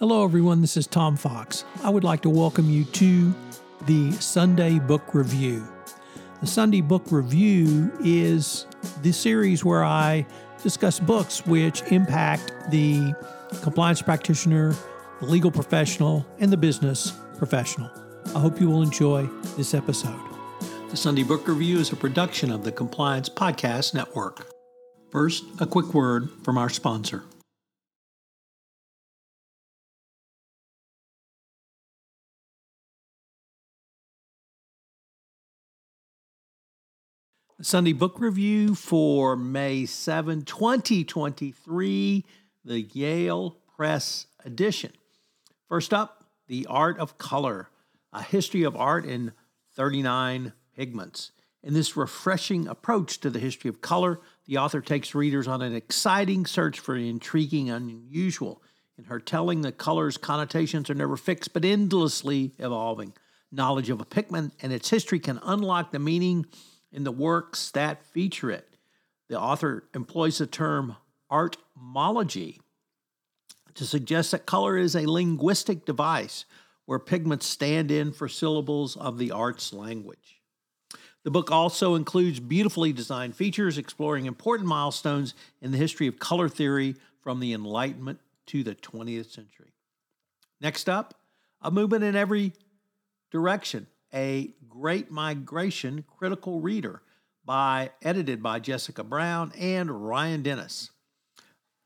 Hello, everyone. This is Tom Fox. I would like to welcome you to the Sunday Book Review. The Sunday Book Review is the series where I discuss books which impact the compliance practitioner, the legal professional, and the business professional. I hope you will enjoy this episode. The Sunday Book Review is a production of the Compliance Podcast Network. First, a quick word from our sponsor. Sunday Book Review for May 7, 2023, the Yale Press edition. First up, The Art of Color, a history of art in 39 pigments. In this refreshing approach to the history of color, the author takes readers on an exciting search for intriguing and unusual. In her telling, the color's connotations are never fixed but endlessly evolving. Knowledge of a pigment and its history can unlock the meaning in the works that feature it. The author employs the term artymology to suggest that color is a linguistic device where pigments stand in for syllables of the art's language. The book also includes beautifully designed features exploring important milestones in the history of color theory from the Enlightenment to the 20th century. Next up, a movement in every direction a Great Migration Critical Reader by edited by Jessica Brown and Ryan Dennis.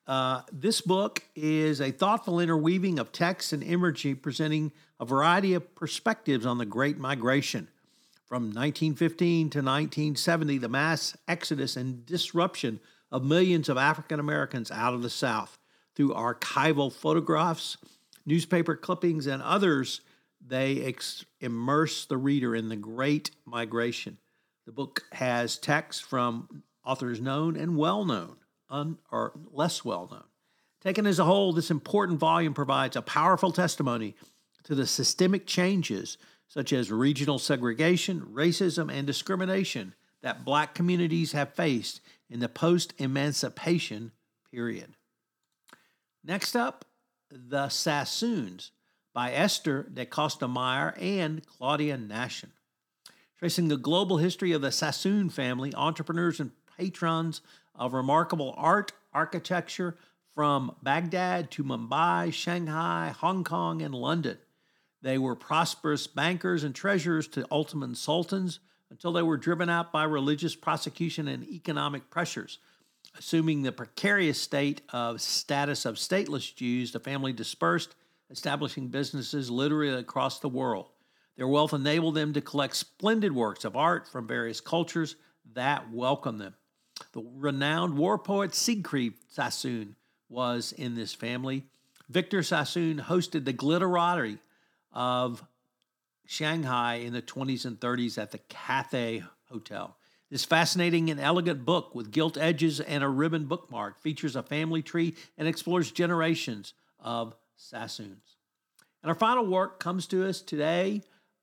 Uh, this book is a thoughtful interweaving of text and imagery presenting a variety of perspectives on the Great Migration. From 1915 to 1970, the mass exodus and disruption of millions of African Americans out of the South. Through archival photographs, newspaper clippings, and others they ex- immerse the reader in the great migration. The book has texts from authors known and well known, un- or less well known. Taken as a whole, this important volume provides a powerful testimony to the systemic changes, such as regional segregation, racism, and discrimination, that black communities have faced in the post emancipation period. Next up, the Sassoons by Esther da Costa Meyer and Claudia Nahson. Tracing the global history of the Sassoon family, entrepreneurs and patrons of remarkable art, architecture from Baghdad to Mumbai, Shanghai, Hong Kong, and London. They were prosperous bankers and treasurers to Ottoman sultans until they were driven out by religious prosecution and economic pressures. Assuming the precarious state of status of stateless Jews, the family dispersed establishing businesses literally across the world. Their wealth enabled them to collect splendid works of art from various cultures that welcomed them. The renowned war poet Siegfried Sassoon was in this family. Victor Sassoon hosted the glitterati of Shanghai in the 20s and 30s at the Cathay Hotel. This fascinating and elegant book with gilt edges and a ribbon bookmark features a family tree and explores generations of Sassoons. And our final work comes to us today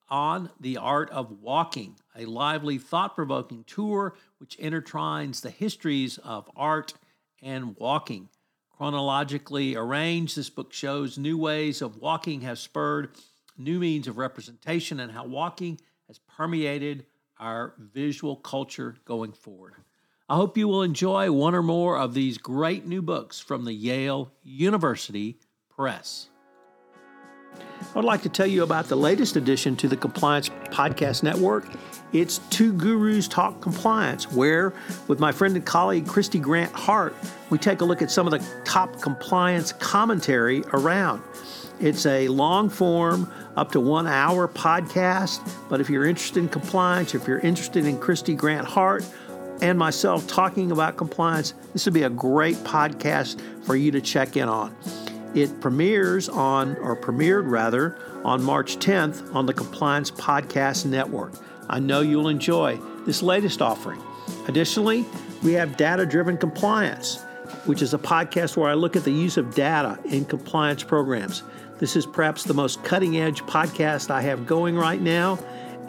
on the art of walking, a lively, thought provoking tour which intertwines the histories of art and walking. Chronologically arranged, this book shows new ways of walking have spurred new means of representation and how walking has permeated our visual culture going forward. I hope you will enjoy one or more of these great new books from the Yale University Press. I would like to tell you about the latest addition to the Compliance Podcast Network. It's Two Gurus Talk Compliance, where, with my friend and colleague Kristy Grant Hart, we take a look at some of the top compliance commentary around. It's a long form, up to one hour podcast, but if you're interested in compliance, if you're interested in Kristy Grant Hart, and myself talking about compliance, this would be a great podcast for you to check in on. It premieres on, or premiered rather, on March 10th on the Compliance Podcast Network. I know you'll enjoy this latest offering. Additionally, we have Data Driven Compliance, which is a podcast where I look at the use of data in compliance programs. This is perhaps the most cutting edge podcast I have going right now.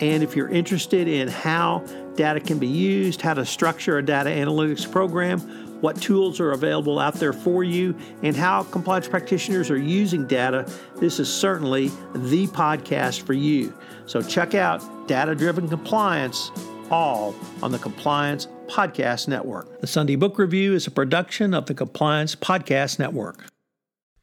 And if you're interested in how data can be used, how to structure a data analytics program, what tools are available out there for you, and how compliance practitioners are using data, this is certainly the podcast for you. So check out Data Driven Compliance, all on the Compliance Podcast Network. The Sunday Book Review is a production of the Compliance Podcast Network.